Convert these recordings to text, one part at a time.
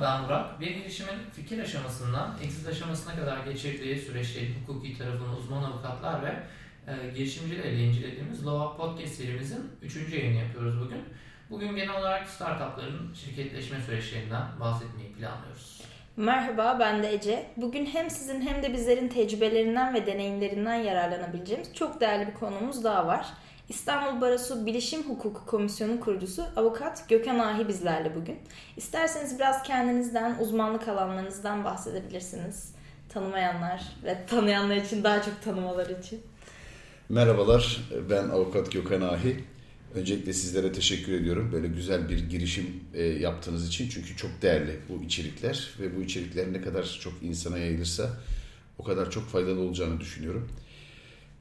ben Burak. Bir girişimin fikir aşamasından exit aşamasına kadar geçirdiği süreçlerin hukuki tarafını uzman avukatlar ve e, girişimcilerle incelediğimiz Law Up Podcast serimizin 3. yayını yapıyoruz bugün. Bugün genel olarak startupların şirketleşme süreçlerinden bahsetmeyi planlıyoruz. Merhaba ben de Ece. Bugün hem sizin hem de bizlerin tecrübelerinden ve deneyimlerinden yararlanabileceğimiz çok değerli bir konumuz daha var. İstanbul Barosu Bilişim Hukuku Komisyonu kurucusu avukat Gökhan Ahi bizlerle bugün. İsterseniz biraz kendinizden, uzmanlık alanlarınızdan bahsedebilirsiniz. Tanımayanlar ve tanıyanlar için daha çok tanımalar için. Merhabalar, ben avukat Gökhan Ahi. Öncelikle sizlere teşekkür ediyorum. Böyle güzel bir girişim e, yaptığınız için. Çünkü çok değerli bu içerikler ve bu içerikler ne kadar çok insana yayılırsa o kadar çok faydalı olacağını düşünüyorum.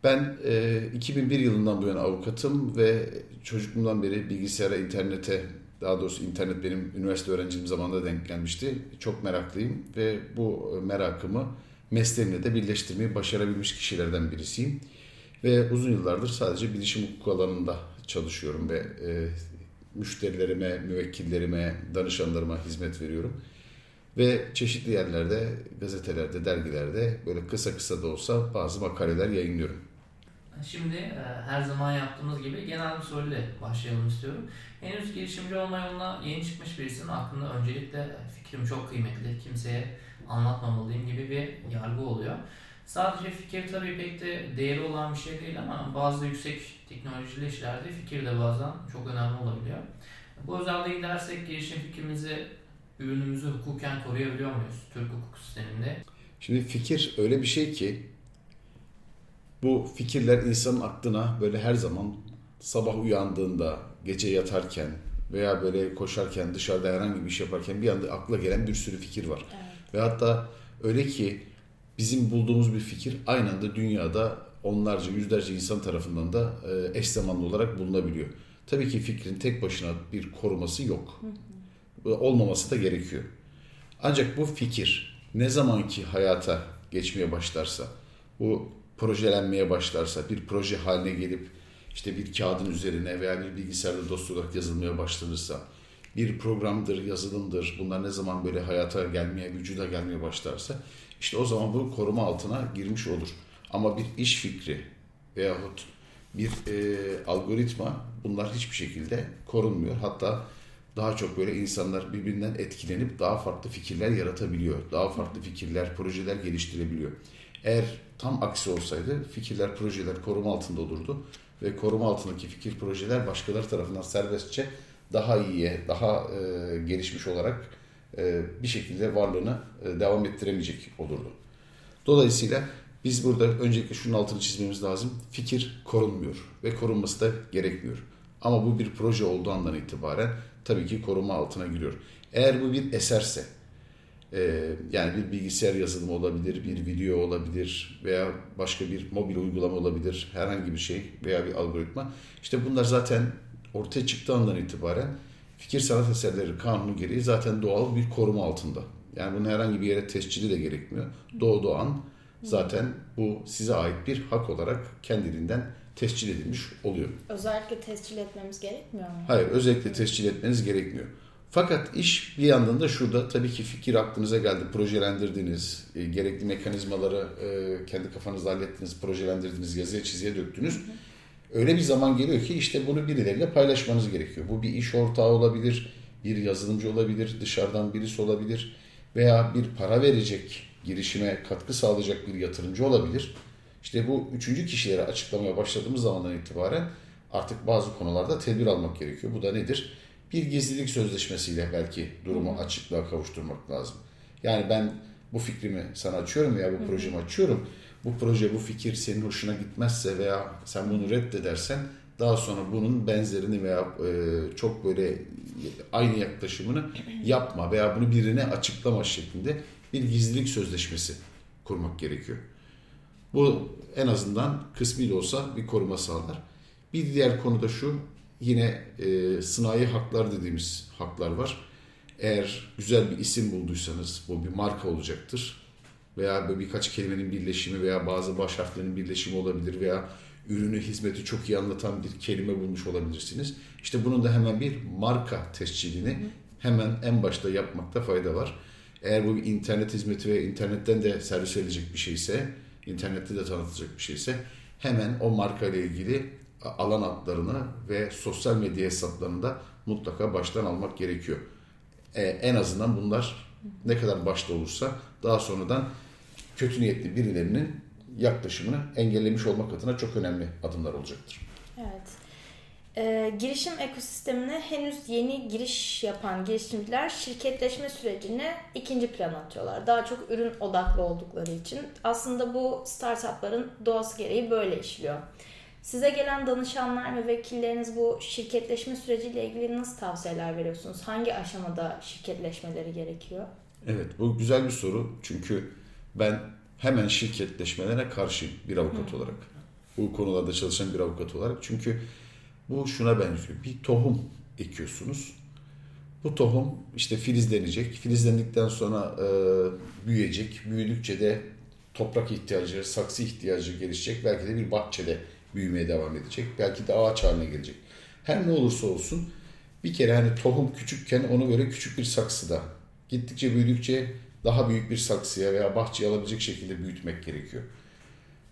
Ben e, 2001 yılından bu yana avukatım ve çocukluğumdan beri bilgisayara, internete, daha doğrusu internet benim üniversite öğrenciliğim zamanında denk gelmişti. Çok meraklıyım ve bu merakımı mesleğimle de birleştirmeyi başarabilmiş kişilerden birisiyim. Ve uzun yıllardır sadece bilişim hukuku alanında çalışıyorum ve e, müşterilerime, müvekkillerime, danışanlarıma hizmet veriyorum. Ve çeşitli yerlerde, gazetelerde, dergilerde böyle kısa kısa da olsa bazı makaleler yayınlıyorum. Şimdi e, her zaman yaptığımız gibi genel bir soruyla başlayalım istiyorum. Henüz girişimci olma yoluna yeni çıkmış birisinin aklında öncelikle fikrim çok kıymetli, kimseye anlatmamalıyım gibi bir yargı oluyor. Sadece fikir tabii pek de değeri olan bir şey değil ama bazı yüksek teknolojili işlerde fikir de bazen çok önemli olabiliyor. Bu özelliğe gidersek girişim fikrimizi, ürünümüzü hukuken koruyabiliyor muyuz Türk hukuk sisteminde? Şimdi fikir öyle bir şey ki bu fikirler insanın aklına böyle her zaman sabah uyandığında, gece yatarken veya böyle koşarken, dışarıda herhangi bir iş yaparken bir anda akla gelen bir sürü fikir var. Evet. Ve hatta öyle ki bizim bulduğumuz bir fikir aynı anda dünyada onlarca, yüzlerce insan tarafından da e, eş zamanlı olarak bulunabiliyor. Tabii ki fikrin tek başına bir koruması yok. Olmaması da gerekiyor. Ancak bu fikir ne zaman ki hayata geçmeye başlarsa, bu projelenmeye başlarsa, bir proje haline gelip işte bir kağıdın üzerine veya bir bilgisayarda dosya olarak yazılmaya başlanırsa, bir programdır, yazılımdır, bunlar ne zaman böyle hayata gelmeye, vücuda gelmeye başlarsa, işte o zaman bu koruma altına girmiş olur. Ama bir iş fikri veyahut bir e, algoritma bunlar hiçbir şekilde korunmuyor. Hatta daha çok böyle insanlar birbirinden etkilenip daha farklı fikirler yaratabiliyor. Daha farklı fikirler, projeler geliştirebiliyor. Eğer tam aksi olsaydı fikirler, projeler koruma altında olurdu ve koruma altındaki fikir, projeler başkaları tarafından serbestçe daha iyiye, daha e, gelişmiş olarak e, bir şekilde varlığını e, devam ettiremeyecek olurdu. Dolayısıyla biz burada öncelikle şunun altını çizmemiz lazım. Fikir korunmuyor ve korunması da gerekmiyor. Ama bu bir proje olduğu andan itibaren tabii ki koruma altına giriyor. Eğer bu bir eserse, ee, yani bir bilgisayar yazılımı olabilir, bir video olabilir veya başka bir mobil uygulama olabilir, herhangi bir şey veya bir algoritma. İşte bunlar zaten ortaya çıktığı andan itibaren fikir sanat eserleri kanunu gereği zaten doğal bir koruma altında. Yani bunun herhangi bir yere tescili de gerekmiyor. Doğduğu an zaten bu size ait bir hak olarak kendiliğinden tescil edilmiş oluyor. Özellikle tescil etmemiz gerekmiyor mu? Hayır, özellikle tescil etmeniz gerekmiyor. Fakat iş bir yandan da şurada tabii ki fikir aklınıza geldi, projelendirdiniz, e, gerekli mekanizmaları e, kendi kafanızda hallettiniz, projelendirdiniz, yazıya çiziye döktünüz. Öyle bir zaman geliyor ki işte bunu birileriyle paylaşmanız gerekiyor. Bu bir iş ortağı olabilir, bir yazılımcı olabilir, dışarıdan birisi olabilir veya bir para verecek, girişime katkı sağlayacak bir yatırımcı olabilir. İşte bu üçüncü kişilere açıklamaya başladığımız zamandan itibaren artık bazı konularda tedbir almak gerekiyor. Bu da nedir? Bir gizlilik sözleşmesiyle belki durumu açıklığa kavuşturmak lazım. Yani ben bu fikrimi sana açıyorum veya bu projemi açıyorum. Bu proje, bu fikir senin hoşuna gitmezse veya sen bunu reddedersen daha sonra bunun benzerini veya e, çok böyle aynı yaklaşımını yapma veya bunu birine açıklama şeklinde bir gizlilik sözleşmesi kurmak gerekiyor. Bu en azından kısmi de olsa bir koruma sağlar. Bir diğer konu da şu, yine e, sınai haklar dediğimiz haklar var. Eğer güzel bir isim bulduysanız bu bir marka olacaktır. Veya böyle birkaç kelimenin birleşimi veya bazı baş harflerinin birleşimi olabilir veya ürünü, hizmeti çok iyi anlatan bir kelime bulmuş olabilirsiniz. İşte bunun da hemen bir marka tescilini hemen en başta yapmakta fayda var. Eğer bu bir internet hizmeti ve internetten de servis edilecek bir şeyse, internette de tanıtılacak bir şeyse hemen o marka ile ilgili alan adlarını ve sosyal medya hesaplarını da mutlaka baştan almak gerekiyor. Ee, en azından bunlar ne kadar başta olursa daha sonradan kötü niyetli birilerinin yaklaşımını engellemiş olmak adına çok önemli adımlar olacaktır. Evet. Ee, girişim ekosistemine henüz yeni giriş yapan girişimciler şirketleşme sürecini ikinci plan atıyorlar. Daha çok ürün odaklı oldukları için. Aslında bu startupların doğası gereği böyle işliyor. Size gelen danışanlar ve vekilleriniz bu şirketleşme süreciyle ilgili nasıl tavsiyeler veriyorsunuz? Hangi aşamada şirketleşmeleri gerekiyor? Evet bu güzel bir soru. Çünkü ben hemen şirketleşmelere karşıyım bir avukat Hı. olarak. Bu konularda çalışan bir avukat olarak. Çünkü bu şuna benziyor. Bir tohum ekiyorsunuz. Bu tohum işte filizlenecek. Filizlendikten sonra e, büyüyecek. Büyüdükçe de toprak ihtiyacı, saksı ihtiyacı gelişecek. Belki de bir bahçede büyümeye devam edecek. Belki de ağaç haline gelecek. Her ne olursa olsun bir kere hani tohum küçükken onu böyle küçük bir saksıda gittikçe büyüdükçe daha büyük bir saksıya veya bahçeye alabilecek şekilde büyütmek gerekiyor.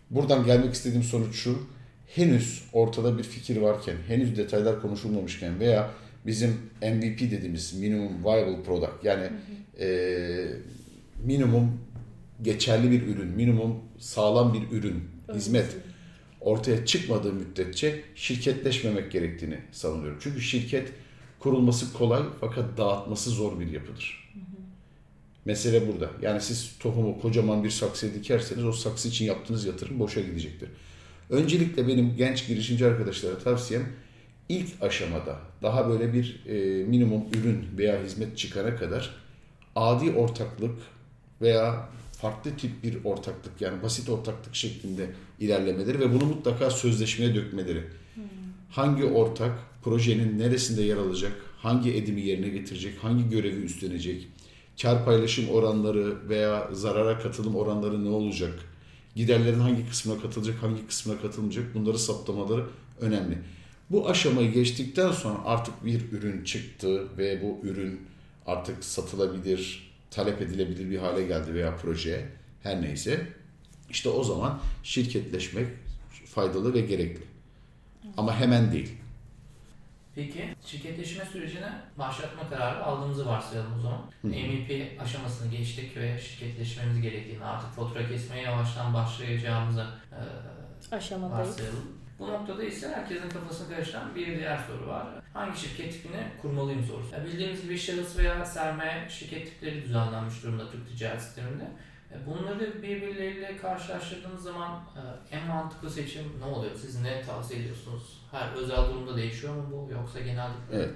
Buradan gelmek istediğim sonuç şu. Henüz ortada bir fikir varken, henüz detaylar konuşulmamışken veya bizim MVP dediğimiz minimum viable product yani hı hı. E, minimum geçerli bir ürün, minimum sağlam bir ürün, Öyle hizmet ortaya çıkmadığı müddetçe şirketleşmemek gerektiğini savunuyorum. Çünkü şirket kurulması kolay fakat dağıtması zor bir yapıdır. Mesele burada. Yani siz tohumu kocaman bir saksıya dikerseniz o saksı için yaptığınız yatırım boşa gidecektir. Öncelikle benim genç girişimci arkadaşlara tavsiyem ilk aşamada daha böyle bir e, minimum ürün veya hizmet çıkana kadar adi ortaklık veya farklı tip bir ortaklık yani basit ortaklık şeklinde ilerlemeleri ve bunu mutlaka sözleşmeye dökmeleri. Hmm. Hangi ortak projenin neresinde yer alacak, hangi edimi yerine getirecek, hangi görevi üstlenecek, kar paylaşım oranları veya zarara katılım oranları ne olacak, giderlerin hangi kısmına katılacak, hangi kısmına katılmayacak bunları saptamaları önemli. Bu aşamayı geçtikten sonra artık bir ürün çıktı ve bu ürün artık satılabilir, talep edilebilir bir hale geldi veya proje her neyse işte o zaman şirketleşmek faydalı ve gerekli. Ama hemen değil. Peki şirketleşme sürecine başlatma kararı aldığımızı varsayalım o zaman. Hı. MVP aşamasını geçtik ve şirketleşmemiz gerektiğini artık fatura kesmeye yavaştan başlayacağımızı e, Aşamadayız. varsayalım. Bu noktada ise herkesin kafasını karıştıran bir diğer soru var. Hangi şirket tipini kurmalıyım sorusu. Yani bildiğimiz gibi şahıs veya sermaye şirket tipleri düzenlenmiş durumda Türk ticaret sisteminde. E, bunları birbirleriyle karşılaştırdığınız zaman e, en mantıklı seçim ne oluyor? Siz ne tavsiye ediyorsunuz? Her özel durumda değişiyor mu bu yoksa genellikle? Evet.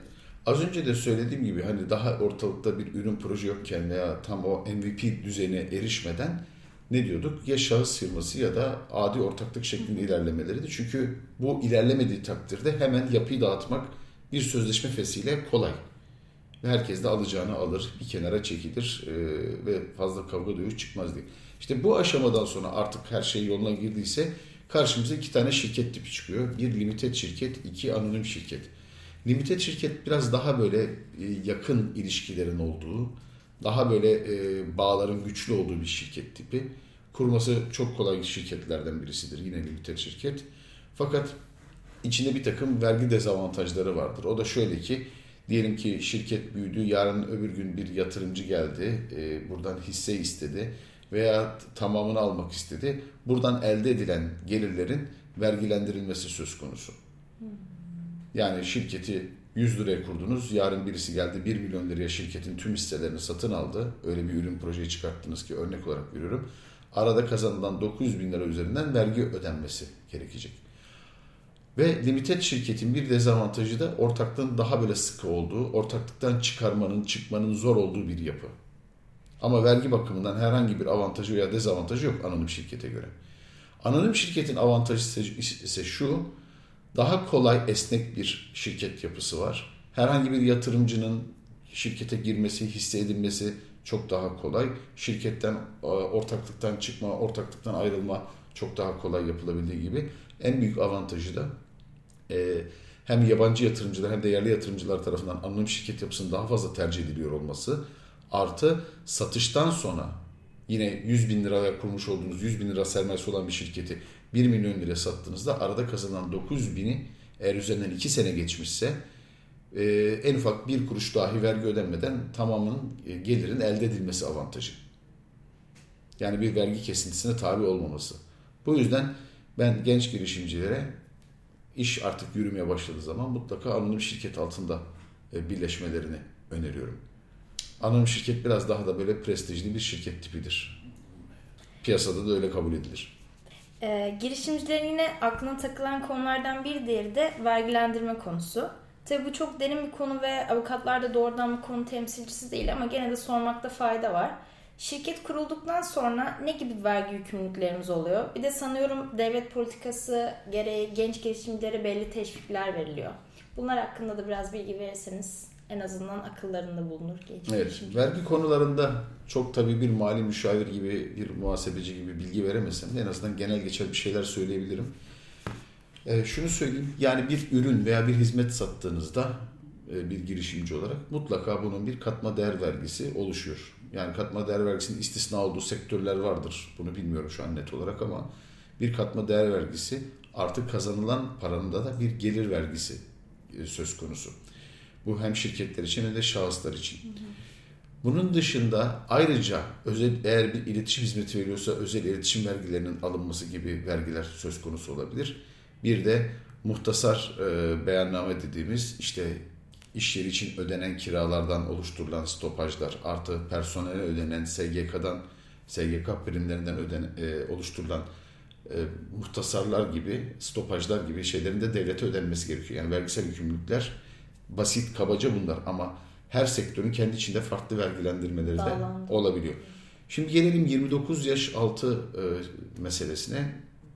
Az önce de söylediğim gibi hani daha ortalıkta bir ürün proje yokken veya tam o MVP düzeyine erişmeden ne diyorduk? Ya şahıs firması ya da adi ortaklık şeklinde ilerlemeleriydi. Çünkü bu ilerlemediği takdirde hemen yapıyı dağıtmak bir sözleşme fesiyle kolay. Herkes de alacağını alır, bir kenara çekilir e, ve fazla kavga dövüş çıkmaz diye. İşte bu aşamadan sonra artık her şey yoluna girdiyse karşımıza iki tane şirket tipi çıkıyor. Bir limited şirket, iki anonim şirket. Limited şirket biraz daha böyle e, yakın ilişkilerin olduğu, daha böyle e, bağların güçlü olduğu bir şirket tipi. Kurması çok kolay şirketlerden birisidir. Yine limited şirket. Fakat içinde bir takım vergi dezavantajları vardır. O da şöyle ki diyelim ki şirket büyüdü, yarın öbür gün bir yatırımcı geldi, e, buradan hisse istedi veya tamamını almak istedi. Buradan elde edilen gelirlerin vergilendirilmesi söz konusu. Yani şirketi 100 liraya kurdunuz. Yarın birisi geldi 1 milyon liraya şirketin tüm hisselerini satın aldı. Öyle bir ürün projeyi çıkarttınız ki örnek olarak veriyorum. Arada kazanılan 900 bin lira üzerinden vergi ödenmesi gerekecek. Ve limited şirketin bir dezavantajı da ortaklığın daha böyle sıkı olduğu, ortaklıktan çıkarmanın, çıkmanın zor olduğu bir yapı. Ama vergi bakımından herhangi bir avantajı veya dezavantajı yok anonim şirkete göre. Anonim şirketin avantajı ise şu, daha kolay esnek bir şirket yapısı var. Herhangi bir yatırımcının şirkete girmesi, hisse edinmesi çok daha kolay. Şirketten, e, ortaklıktan çıkma, ortaklıktan ayrılma çok daha kolay yapılabildiği gibi. En büyük avantajı da e, hem yabancı yatırımcılar hem de yerli yatırımcılar tarafından anonim şirket yapısının daha fazla tercih ediliyor olması artı satıştan sonra yine 100 bin liraya kurmuş olduğunuz 100 bin lira sermayesi olan bir şirketi 1 milyon lira sattığınızda arada kazanılan 900 bini eğer üzerinden 2 sene geçmişse e, en ufak bir kuruş dahi vergi ödenmeden tamamının e, gelirin elde edilmesi avantajı. Yani bir vergi kesintisine tabi olmaması. Bu yüzden ben genç girişimcilere iş artık yürümeye başladığı zaman mutlaka anonim şirket altında e, birleşmelerini öneriyorum. Anonim şirket biraz daha da böyle prestijli bir şirket tipidir. Piyasada da öyle kabul edilir. E, girişimcilerin yine aklına takılan konulardan bir diğeri de vergilendirme konusu. Tabii bu çok derin bir konu ve avukatlar da doğrudan bu konu temsilcisi değil ama gene de sormakta fayda var. Şirket kurulduktan sonra ne gibi vergi yükümlülüklerimiz oluyor? Bir de sanıyorum devlet politikası gereği genç girişimcilere belli teşvikler veriliyor. Bunlar hakkında da biraz bilgi verirseniz en azından akıllarında bulunur genç Evet, girişimciler. vergi konularında çok tabii bir mali müşavir gibi, bir muhasebeci gibi bilgi veremesem de en azından genel geçer bir şeyler söyleyebilirim. Ee, şunu söyleyeyim, yani bir ürün veya bir hizmet sattığınızda e, bir girişimci olarak mutlaka bunun bir katma değer vergisi oluşuyor. Yani katma değer vergisinin istisna olduğu sektörler vardır. Bunu bilmiyorum şu an net olarak ama bir katma değer vergisi artık kazanılan paranın da bir gelir vergisi e, söz konusu. Bu hem şirketler için hem de şahıslar için. Bunun dışında ayrıca özel eğer bir iletişim hizmeti veriyorsa özel iletişim vergilerinin alınması gibi vergiler söz konusu olabilir. Bir de muhtasar e, beyanname dediğimiz işte iş yeri için ödenen kiralardan oluşturulan stopajlar artı personele ödenen SGK'dan SGK primlerinden öden, e, oluşturulan e, muhtasarlar gibi stopajlar gibi şeylerin de devlete ödenmesi gerekiyor. Yani vergisel yükümlülükler basit kabaca bunlar ama her sektörün kendi içinde farklı vergilendirmeleri de olabiliyor. Şimdi gelelim 29 yaş altı e, meselesine.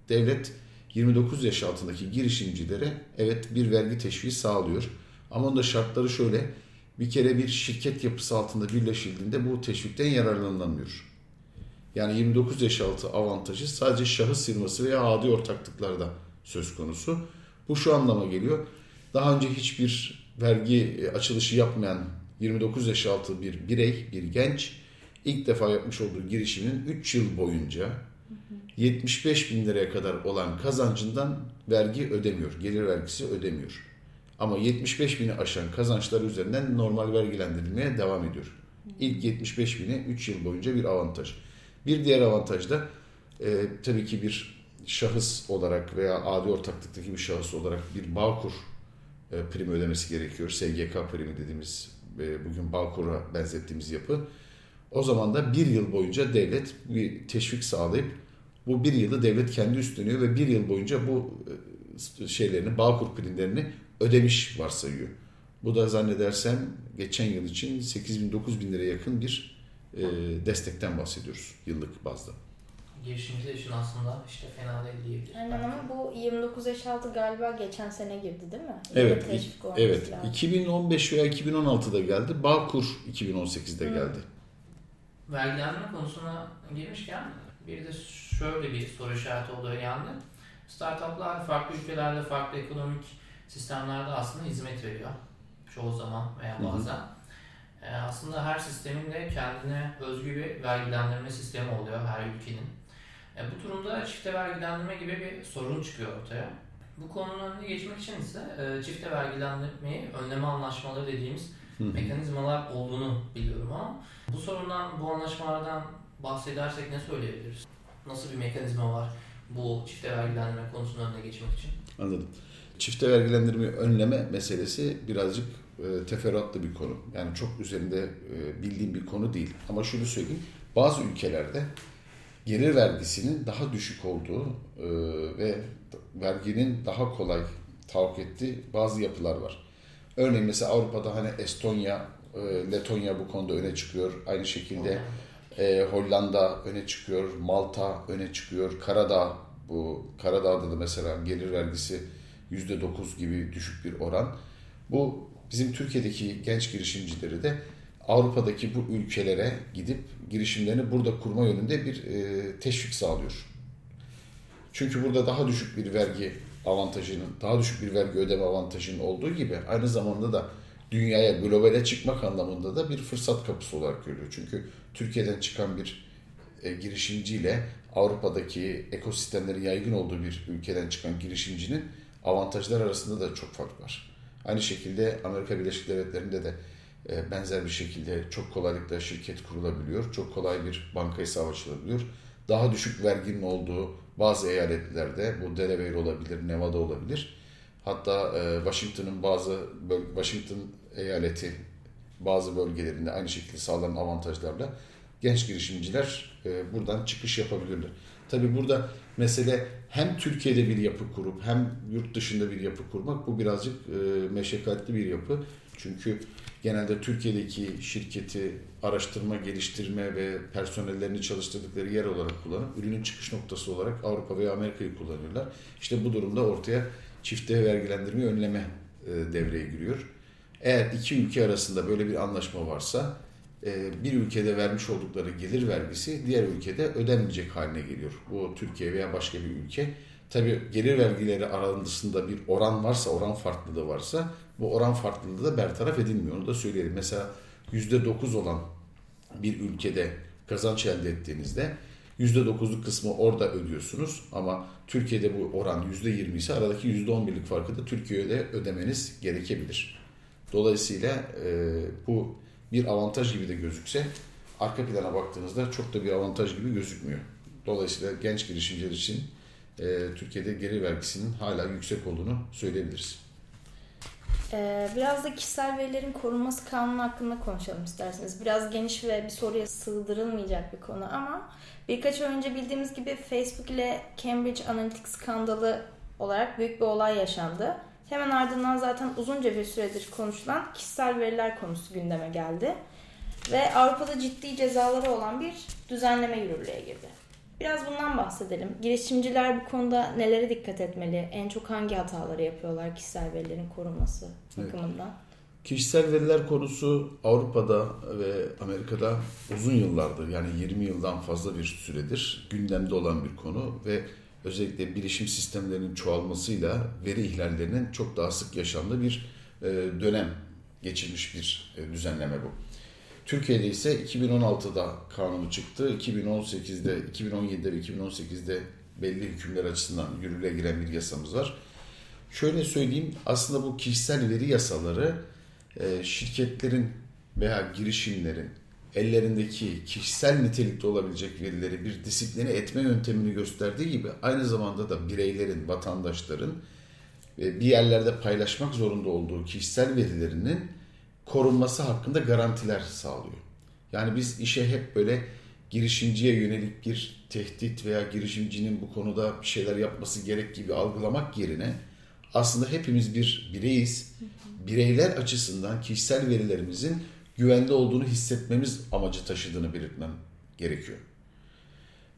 Devlet 29 yaş altındaki girişimcilere evet bir vergi teşviği sağlıyor. Ama onun da şartları şöyle. Bir kere bir şirket yapısı altında birleşildiğinde bu teşvikten yararlanılamıyor. Yani 29 yaş altı avantajı sadece şahıs firması veya adi ortaklıklarda söz konusu. Bu şu anlama geliyor. Daha önce hiçbir vergi e, açılışı yapmayan 29 yaş altı bir birey, bir genç ilk defa yapmış olduğu girişimin 3 yıl boyunca 75 bin liraya kadar olan kazancından vergi ödemiyor. Gelir vergisi ödemiyor. Ama 75 bini aşan kazançlar üzerinden normal vergilendirilmeye devam ediyor. İlk 75 bini 3 yıl boyunca bir avantaj. Bir diğer avantaj da e, tabii ki bir şahıs olarak veya adi ortaklıktaki bir şahıs olarak bir Bağkur e, primi ödemesi gerekiyor. SGK primi dediğimiz e, bugün Bağkur'a benzettiğimiz yapı. O zaman da bir yıl boyunca devlet bir teşvik sağlayıp bu bir yılı devlet kendi üstleniyor ve bir yıl boyunca bu e, şeylerini, Bağkur primlerini ödemiş varsayıyor. Bu da zannedersem geçen yıl için 8 bin 9 bin liraya yakın bir e, destekten bahsediyoruz yıllık bazda. Girişimciler için aslında işte fena değil diyebiliriz. Aynen ama bu 29 yaş altı galiba geçen sene girdi değil mi? Evet, teşvik olması Evet, lazım. 2015 veya 2016'da geldi. Bağkur 2018'de Hı. geldi. Vergilendirme konusuna girmişken bir de şöyle bir soru işareti oluyor yani. Startuplar farklı ülkelerde, farklı ekonomik sistemlerde aslında hizmet veriyor. Çoğu zaman veya Hı hı. bazen. Ee, aslında her sistemin de kendine özgü bir vergilendirme sistemi oluyor her ülkenin. E, bu durumda çifte vergilendirme gibi bir sorun çıkıyor ortaya. Bu konunun önüne geçmek için ise e, çifte vergilendirmeyi önleme anlaşmaları dediğimiz Hı hı. mekanizmalar olduğunu biliyorum ama bu sorundan, bu anlaşmalardan bahsedersek ne söyleyebiliriz? Nasıl bir mekanizma var bu çifte vergilendirme konusunun önüne geçmek için? Anladım. Çifte vergilendirme önleme meselesi birazcık e, teferruatlı bir konu. Yani çok üzerinde e, bildiğim bir konu değil. Ama şunu söyleyeyim. Bazı ülkelerde gelir vergisinin daha düşük olduğu e, ve verginin daha kolay tahakkuk ettiği bazı yapılar var. Örneğin mesela Avrupa'da hani Estonya, Letonya bu konuda öne çıkıyor. Aynı şekilde Hollanda öne çıkıyor, Malta öne çıkıyor, Karadağ bu Karadağ'da da mesela gelir vergisi %9 gibi düşük bir oran. Bu bizim Türkiye'deki genç girişimcileri de Avrupa'daki bu ülkelere gidip girişimlerini burada kurma yönünde bir e, teşvik sağlıyor. Çünkü burada daha düşük bir vergi avantajının, daha düşük bir vergi ödeme avantajının olduğu gibi aynı zamanda da dünyaya, globale çıkmak anlamında da bir fırsat kapısı olarak görüyor. Çünkü Türkiye'den çıkan bir e, girişimciyle Avrupa'daki ekosistemlerin yaygın olduğu bir ülkeden çıkan girişimcinin avantajlar arasında da çok fark var. Aynı şekilde Amerika Birleşik Devletleri'nde de e, benzer bir şekilde çok kolaylıkla şirket kurulabiliyor. Çok kolay bir banka hesabı açılabiliyor. Daha düşük verginin olduğu bazı eyaletlerde bu Delaware olabilir, Nevada olabilir. Hatta e, Washington'ın bazı Washington eyaleti bazı bölgelerinde aynı şekilde sağlanan avantajlarla genç girişimciler e, buradan çıkış yapabilirler. Tabi burada mesele hem Türkiye'de bir yapı kurup hem yurt dışında bir yapı kurmak bu birazcık e, meşakkatli bir yapı. Çünkü genelde Türkiye'deki şirketi araştırma, geliştirme ve personellerini çalıştırdıkları yer olarak kullanıp ürünün çıkış noktası olarak Avrupa veya Amerika'yı kullanıyorlar. İşte bu durumda ortaya çifte vergilendirme önleme e, devreye giriyor. Eğer iki ülke arasında böyle bir anlaşma varsa bir ülkede vermiş oldukları gelir vergisi diğer ülkede ödenmeyecek haline geliyor. Bu Türkiye veya başka bir ülke. Tabi gelir vergileri arasında bir oran varsa, oran farklılığı varsa bu oran farklılığı da bertaraf edilmiyor. Onu da söyleyelim. Mesela %9 olan bir ülkede kazanç elde ettiğinizde %9'luk kısmı orada ödüyorsunuz ama Türkiye'de bu oran %20 ise aradaki %11'lik farkı da Türkiye'de ödemeniz gerekebilir. Dolayısıyla e, bu bir avantaj gibi de gözükse arka plana baktığınızda çok da bir avantaj gibi gözükmüyor. Dolayısıyla genç girişimciler için e, Türkiye'de gelir vergisinin hala yüksek olduğunu söyleyebiliriz. Ee, biraz da kişisel verilerin korunması kanunu hakkında konuşalım isterseniz. Biraz geniş ve bir soruya sığdırılmayacak bir konu ama birkaç ay önce bildiğimiz gibi Facebook ile Cambridge Analytica skandalı olarak büyük bir olay yaşandı. Hemen ardından zaten uzunca bir süredir konuşulan kişisel veriler konusu gündeme geldi. Ve Avrupa'da ciddi cezaları olan bir düzenleme yürürlüğe girdi. Biraz bundan bahsedelim. Girişimciler bu konuda nelere dikkat etmeli? En çok hangi hataları yapıyorlar kişisel verilerin korunması evet. bakımından? Kişisel veriler konusu Avrupa'da ve Amerika'da uzun yıllardır yani 20 yıldan fazla bir süredir gündemde olan bir konu ve özellikle bilişim sistemlerinin çoğalmasıyla veri ihlallerinin çok daha sık yaşandığı bir e, dönem geçirmiş bir e, düzenleme bu. Türkiye'de ise 2016'da kanunu çıktı. 2018'de, 2017'de ve 2018'de belli hükümler açısından yürürlüğe giren bir yasamız var. Şöyle söyleyeyim, aslında bu kişisel veri yasaları e, şirketlerin veya girişimlerin ellerindeki kişisel nitelikte olabilecek verileri bir disipline etme yöntemini gösterdiği gibi aynı zamanda da bireylerin, vatandaşların bir yerlerde paylaşmak zorunda olduğu kişisel verilerinin korunması hakkında garantiler sağlıyor. Yani biz işe hep böyle girişimciye yönelik bir tehdit veya girişimcinin bu konuda bir şeyler yapması gerek gibi algılamak yerine aslında hepimiz bir bireyiz. Bireyler açısından kişisel verilerimizin güvende olduğunu hissetmemiz amacı taşıdığını belirtmem gerekiyor.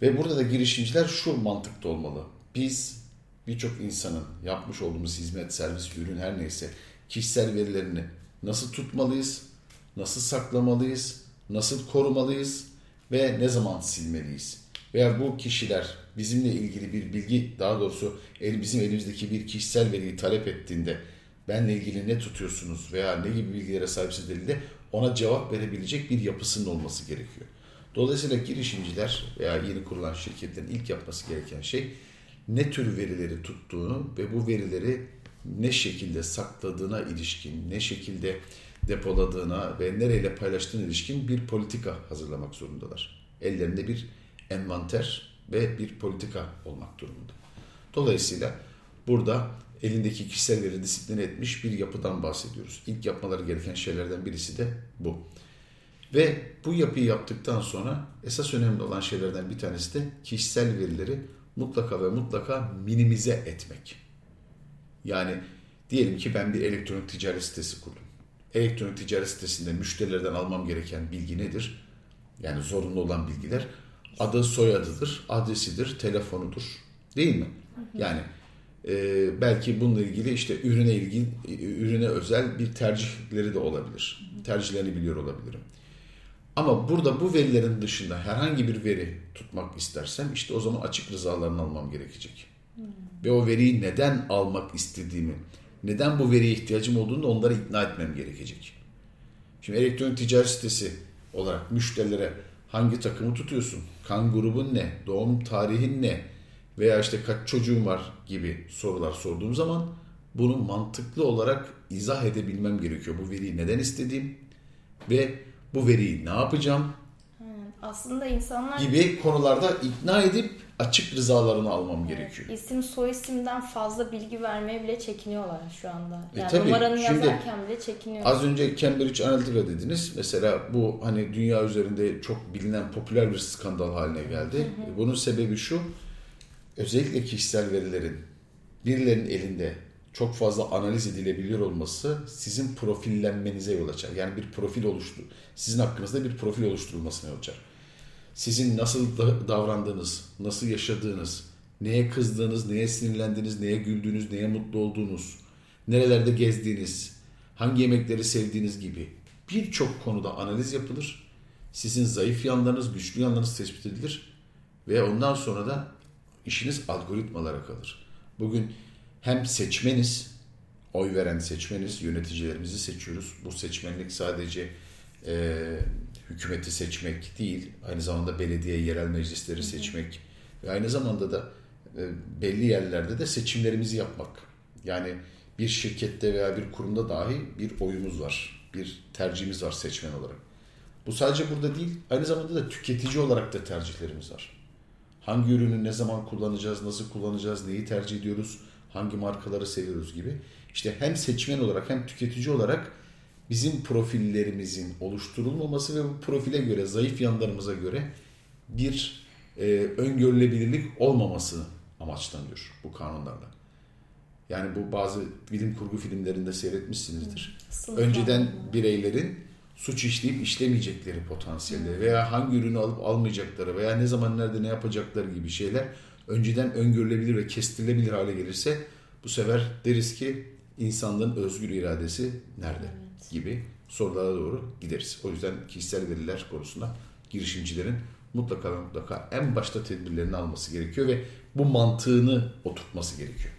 Ve burada da girişimciler şu mantıkta olmalı. Biz birçok insanın yapmış olduğumuz hizmet, servis, ürün her neyse kişisel verilerini nasıl tutmalıyız, nasıl saklamalıyız, nasıl korumalıyız ve ne zaman silmeliyiz? Veya bu kişiler bizimle ilgili bir bilgi, daha doğrusu bizim elimizdeki bir kişisel veriyi talep ettiğinde benle ilgili ne tutuyorsunuz veya ne gibi bilgilere sahipsiniz dediğinde ona cevap verebilecek bir yapısının olması gerekiyor. Dolayısıyla girişimciler veya yeni kurulan şirketlerin ilk yapması gereken şey ne tür verileri tuttuğunu ve bu verileri ne şekilde sakladığına ilişkin, ne şekilde depoladığına ve nereyle paylaştığına ilişkin bir politika hazırlamak zorundalar. Ellerinde bir envanter ve bir politika olmak durumunda. Dolayısıyla burada elindeki kişisel veri disipline etmiş bir yapıdan bahsediyoruz. İlk yapmaları gereken şeylerden birisi de bu. Ve bu yapıyı yaptıktan sonra esas önemli olan şeylerden bir tanesi de kişisel verileri mutlaka ve mutlaka minimize etmek. Yani diyelim ki ben bir elektronik ticaret sitesi kurdum. Elektronik ticaret sitesinde müşterilerden almam gereken bilgi nedir? Yani zorunlu olan bilgiler adı soyadıdır, adresidir, telefonudur. Değil mi? Yani e, belki bununla ilgili işte ürüne ilgili, ürüne özel bir tercihleri de olabilir. Tercihlerini biliyor olabilirim. Ama burada bu verilerin dışında herhangi bir veri tutmak istersem işte o zaman açık rızalarını almam gerekecek. Ve o veriyi neden almak istediğimi, neden bu veriye ihtiyacım olduğunu da onları ikna etmem gerekecek. Şimdi elektronik ticaret sitesi olarak müşterilere hangi takımı tutuyorsun, kan grubun ne, doğum tarihin ne veya işte kaç çocuğun var gibi sorular sorduğum zaman bunu mantıklı olarak izah edebilmem gerekiyor. Bu veriyi neden istediğim ve bu veriyi ne yapacağım Aslında insanlar gibi konularda ikna edip açık rızalarını almam gerekiyor. isim soy isimden fazla bilgi vermeye bile çekiniyorlar şu anda. E Yani tabii, numaranı şimdi yazarken bile çekiniyor. Az önce Cambridge Analytica dediniz. Mesela bu hani dünya üzerinde çok bilinen popüler bir skandal haline geldi. Bunun sebebi şu. Özellikle kişisel verilerin birilerinin elinde çok fazla analiz edilebiliyor olması sizin profillenmenize yol açar. Yani bir profil oluştur. Sizin hakkınızda bir profil oluşturulmasına yol açar. Sizin nasıl da- davrandığınız, nasıl yaşadığınız, neye kızdığınız, neye sinirlendiğiniz, neye güldüğünüz, neye mutlu olduğunuz, nerelerde gezdiğiniz, hangi yemekleri sevdiğiniz gibi birçok konuda analiz yapılır. Sizin zayıf yanlarınız, güçlü yanlarınız tespit edilir ve ondan sonra da işiniz algoritmalara kalır. Bugün hem seçmeniz, oy veren seçmeniz, yöneticilerimizi seçiyoruz. Bu seçmenlik sadece e, hükümeti seçmek değil, aynı zamanda belediye, yerel meclisleri seçmek ve aynı zamanda da e, belli yerlerde de seçimlerimizi yapmak. Yani bir şirkette veya bir kurumda dahi bir oyumuz var, bir tercihimiz var seçmen olarak. Bu sadece burada değil, aynı zamanda da tüketici olarak da tercihlerimiz var. Hangi ürünü ne zaman kullanacağız, nasıl kullanacağız, neyi tercih ediyoruz, hangi markaları seviyoruz gibi. İşte hem seçmen olarak hem tüketici olarak bizim profillerimizin oluşturulmaması ve bu profile göre, zayıf yanlarımıza göre bir e, öngörülebilirlik olmaması amaçlanıyor bu kanunlarla. Yani bu bazı bilim kurgu filmlerinde seyretmişsinizdir. Sınıf Önceden bireylerin suç işleyip işlemeyecekleri potansiyelleri veya hangi ürünü alıp almayacakları veya ne zaman nerede ne yapacakları gibi şeyler önceden öngörülebilir ve kestirilebilir hale gelirse bu sefer deriz ki insanlığın özgür iradesi nerede Evet. gibi sorulara doğru gideriz. O yüzden kişisel veriler konusunda girişimcilerin mutlaka ve mutlaka en başta tedbirlerini alması gerekiyor ve bu mantığını oturtması gerekiyor.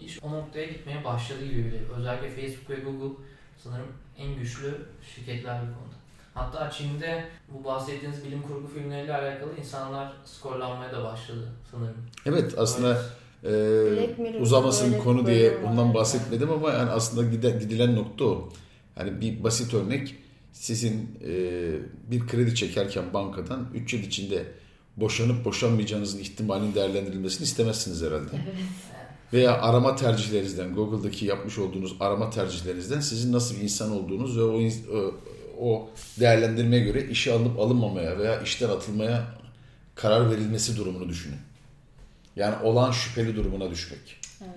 İş o noktaya gitmeye başladı gibi bile. Özellikle Facebook ve Google sanırım en güçlü şirketler bu konuda. Hatta Çin'de bu bahsettiğiniz bilim kurgu filmleriyle alakalı insanlar skorlanmaya da başladı sanırım. Evet aslında e, uzamasın konu diye ondan bahsetmedim ama yani aslında gidilen nokta o. Yani bir basit örnek sizin e, bir kredi çekerken bankadan 3 yıl içinde boşanıp boşanmayacağınızın ihtimalinin değerlendirilmesini istemezsiniz herhalde. Veya arama tercihlerinizden, Google'daki yapmış olduğunuz arama tercihlerinizden sizin nasıl bir insan olduğunuz ve o, ins- o, değerlendirmeye göre işe alınıp alınmamaya veya işten atılmaya karar verilmesi durumunu düşünün. Yani olan şüpheli durumuna düşmek. Evet.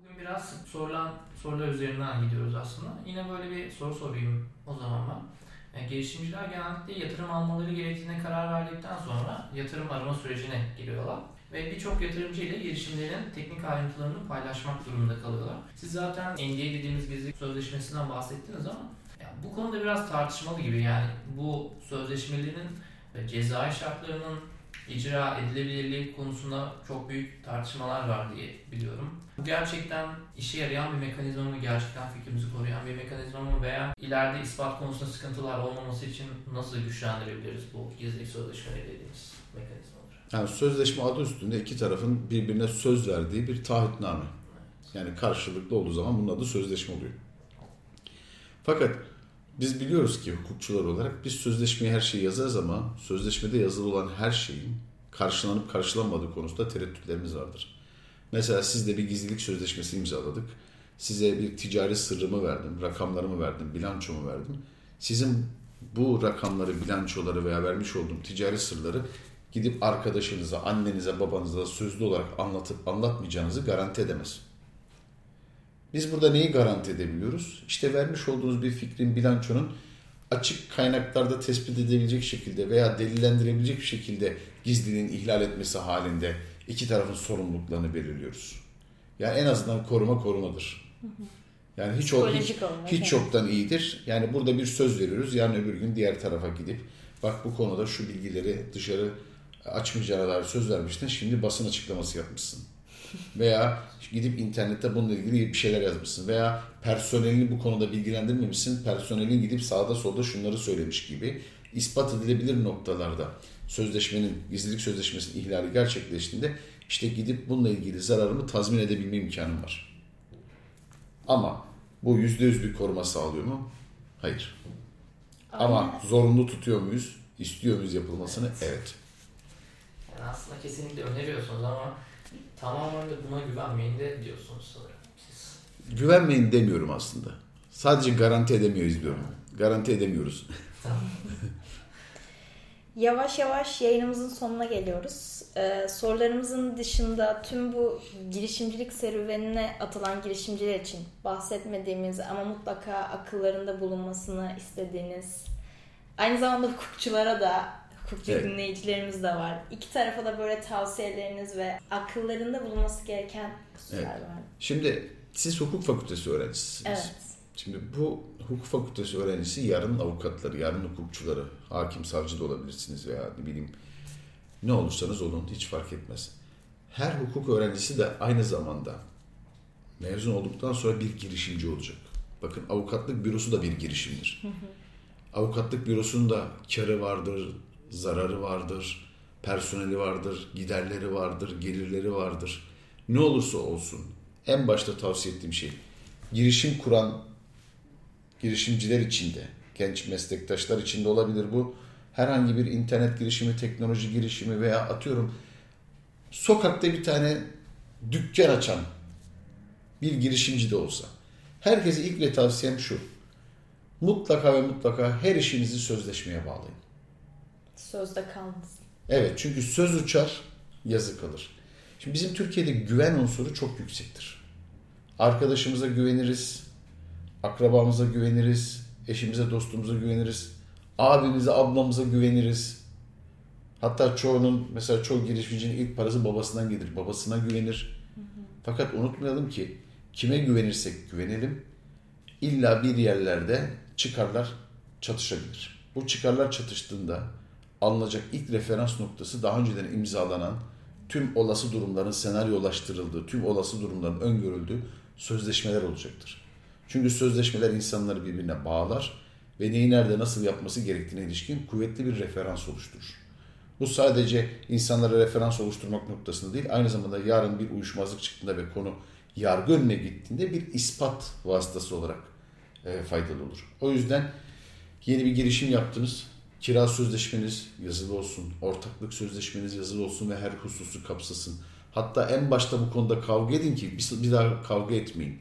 Bugün biraz sorulan sorular üzerinden gidiyoruz aslında. Yine böyle bir soru sorayım o zaman ben. E, girişimciler genellikle yatırım almaları gerektiğine karar verdikten sonra yatırım arama sürecine giriyorlar. Ve birçok yatırımcı ile girişimlerin teknik ayrıntılarını paylaşmak durumunda kalıyorlar. Siz zaten NDA dediğimiz gizli sözleşmesinden bahsettiniz ama ya bu konuda biraz tartışmalı gibi yani bu sözleşmelerin cezai şartlarının icra edilebilirliği konusunda çok büyük tartışmalar var diye biliyorum. Bu gerçekten işe yarayan bir mekanizma mı, gerçekten fikrimizi koruyan bir mekanizma mı veya ileride ispat konusunda sıkıntılar olmaması için nasıl güçlendirebiliriz bu gizlilik sözleşmeleri dediğimiz mekanizmaları? Yani sözleşme adı üstünde iki tarafın birbirine söz verdiği bir taahhütname. Yani karşılıklı olduğu zaman bunun adı sözleşme oluyor. Fakat biz biliyoruz ki hukukçular olarak biz sözleşmeye her şeyi yazarız ama sözleşmede yazılı olan her şeyin karşılanıp karşılanmadığı konusunda tereddütlerimiz vardır. Mesela sizle bir gizlilik sözleşmesi imzaladık. Size bir ticari sırrımı verdim, rakamlarımı verdim, bilançomu verdim. Sizin bu rakamları, bilançoları veya vermiş olduğum ticari sırları gidip arkadaşınıza, annenize, babanıza sözlü olarak anlatıp anlatmayacağınızı garanti edemez. Biz burada neyi garanti edebiliyoruz? İşte vermiş olduğunuz bir fikrin, bilançonun açık kaynaklarda tespit edebilecek şekilde veya delillendirebilecek bir şekilde gizliliğin ihlal etmesi halinde iki tarafın sorumluluklarını belirliyoruz. Yani en azından koruma korumadır. Yani hiç, o, hiç, hiç çoktan iyidir. Yani burada bir söz veriyoruz. Yarın öbür gün diğer tarafa gidip bak bu konuda şu bilgileri dışarı açmayacağına dair söz vermiştin. Şimdi basın açıklaması yapmışsın. Veya gidip internette bununla ilgili bir şeyler yazmışsın. Veya personelini bu konuda bilgilendirmemişsin. Personelin gidip sağda solda şunları söylemiş gibi ispat edilebilir noktalarda sözleşmenin, gizlilik sözleşmesinin ihlali gerçekleştiğinde işte gidip bununla ilgili zararımı tazmin edebilme imkanım var. Ama bu yüzde yüz bir koruma sağlıyor mu? Hayır. Ama zorunlu tutuyor muyuz? İstiyor muyuz yapılmasını? Evet. Yani aslında kesinlikle öneriyorsunuz ama tamamen de buna güvenmeyin de diyorsunuz sanırım siz. Güvenmeyin demiyorum aslında. Sadece garanti edemiyoruz diyorum. Garanti edemiyoruz. Tamam. Yavaş yavaş yayınımızın sonuna geliyoruz. Ee, sorularımızın dışında tüm bu girişimcilik serüvenine atılan girişimciler için bahsetmediğimiz ama mutlaka akıllarında bulunmasını istediğiniz, aynı zamanda hukukçulara da, hukukçu Evet. dinleyicilerimiz de var. İki tarafa da böyle tavsiyeleriniz ve akıllarında bulunması gereken hususlar Evet. var. Şimdi siz hukuk fakültesi öğrencisiniz. Evet. Şimdi bu hukuk fakültesi öğrencisi yarın avukatları, yarın hukukçuları, hakim, savcı da olabilirsiniz veya ne bileyim ne olursanız olun hiç fark etmez. Her hukuk öğrencisi de aynı zamanda mezun olduktan sonra bir girişimci olacak. Bakın avukatlık bürosu da bir girişimdir. Avukatlık bürosunun da karı vardır, zararı vardır, personeli vardır, giderleri vardır, gelirleri vardır. Ne olursa olsun en başta tavsiye ettiğim şey girişim kuran girişimciler için de, genç meslektaşlar için de olabilir bu. Herhangi bir internet girişimi, teknoloji girişimi veya atıyorum sokakta bir tane dükkan açan bir girişimci de olsa. Herkese ilk ve tavsiyem şu. Mutlaka ve mutlaka her işinizi sözleşmeye bağlayın. Sözde kalmasın. Evet çünkü söz uçar, yazı kalır. Şimdi bizim Türkiye'de güven unsuru çok yüksektir. Arkadaşımıza güveniriz, akrabamıza güveniriz, eşimize, dostumuza güveniriz, abimize, ablamıza güveniriz. Hatta çoğunun, mesela çoğu girişimcinin ilk parası babasından gelir. Babasına güvenir. Fakat unutmayalım ki kime güvenirsek güvenelim, illa bir yerlerde çıkarlar çatışabilir. Bu çıkarlar çatıştığında alınacak ilk referans noktası daha önceden imzalanan tüm olası durumların senaryolaştırıldığı, tüm olası durumların öngörüldüğü sözleşmeler olacaktır. Çünkü sözleşmeler insanları birbirine bağlar ve neyi nerede nasıl yapması gerektiğine ilişkin kuvvetli bir referans oluşturur. Bu sadece insanlara referans oluşturmak noktasında değil, aynı zamanda yarın bir uyuşmazlık çıktığında ve konu yargı önüne gittiğinde bir ispat vasıtası olarak e, faydalı olur. O yüzden yeni bir girişim yaptınız, kira sözleşmeniz yazılı olsun, ortaklık sözleşmeniz yazılı olsun ve her hususu kapsasın. Hatta en başta bu konuda kavga edin ki bir, daha kavga etmeyin.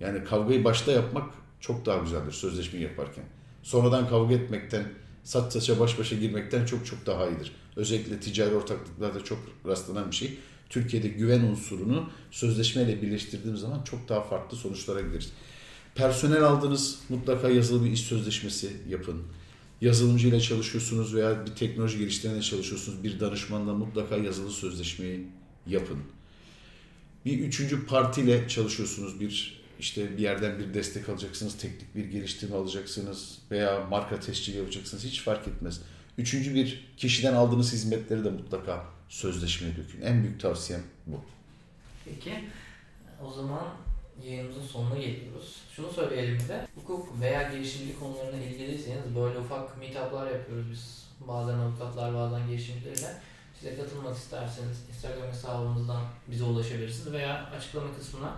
Yani kavgayı başta yapmak çok daha güzeldir sözleşme yaparken. Sonradan kavga etmekten, saç saça baş başa girmekten çok çok daha iyidir. Özellikle ticari ortaklıklarda çok rastlanan bir şey. Türkiye'de güven unsurunu sözleşmeyle birleştirdiğimiz zaman çok daha farklı sonuçlara gideriz. Personel aldınız mutlaka yazılı bir iş sözleşmesi yapın. Yazılımcı ile çalışıyorsunuz veya bir teknoloji geliştirene çalışıyorsunuz. Bir danışmanla mutlaka yazılı sözleşmeyi yapın. Bir üçüncü partiyle çalışıyorsunuz. Bir işte bir yerden bir destek alacaksınız, teknik bir geliştirme alacaksınız veya marka tescili yapacaksınız. Hiç fark etmez. Üçüncü bir kişiden aldığınız hizmetleri de mutlaka sözleşmeye dökün. En büyük tavsiyem bu. Peki o zaman yayınımızın sonuna geliyoruz. Şunu söyleyelim de hukuk veya girişimcilik konularına ilgiliyseniz böyle ufak meetuplar yapıyoruz biz. Bazen avukatlar bazen girişimcilerle. Size katılmak isterseniz Instagram hesabımızdan bize ulaşabilirsiniz veya açıklama kısmına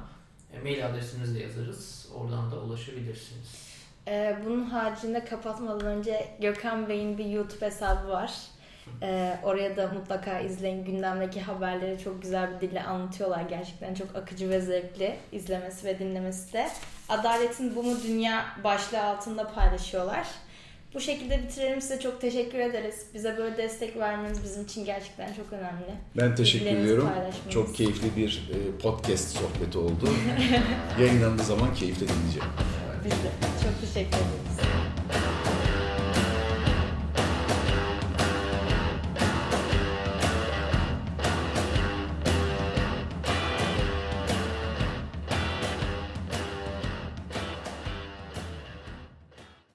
e, mail adresimizi de yazarız. Oradan da ulaşabilirsiniz. Ee, bunun haricinde kapatmadan önce Gökhan Bey'in bir YouTube hesabı var. Ee, oraya da mutlaka izleyin. Gündemdeki haberleri çok güzel bir dille anlatıyorlar. Gerçekten çok akıcı ve zevkli izlemesi ve dinlemesi de. Adaletin Bunu Dünya başlığı altında paylaşıyorlar. Bu şekilde bitirelim. Size çok teşekkür ederiz. Bize böyle destek vermeniz bizim için gerçekten çok önemli. Ben teşekkür ediyorum. Çok keyifli bir e, podcast sohbeti oldu. Yayınlandığı zaman keyifle dinleyeceğim. Biz de çok teşekkür ederiz.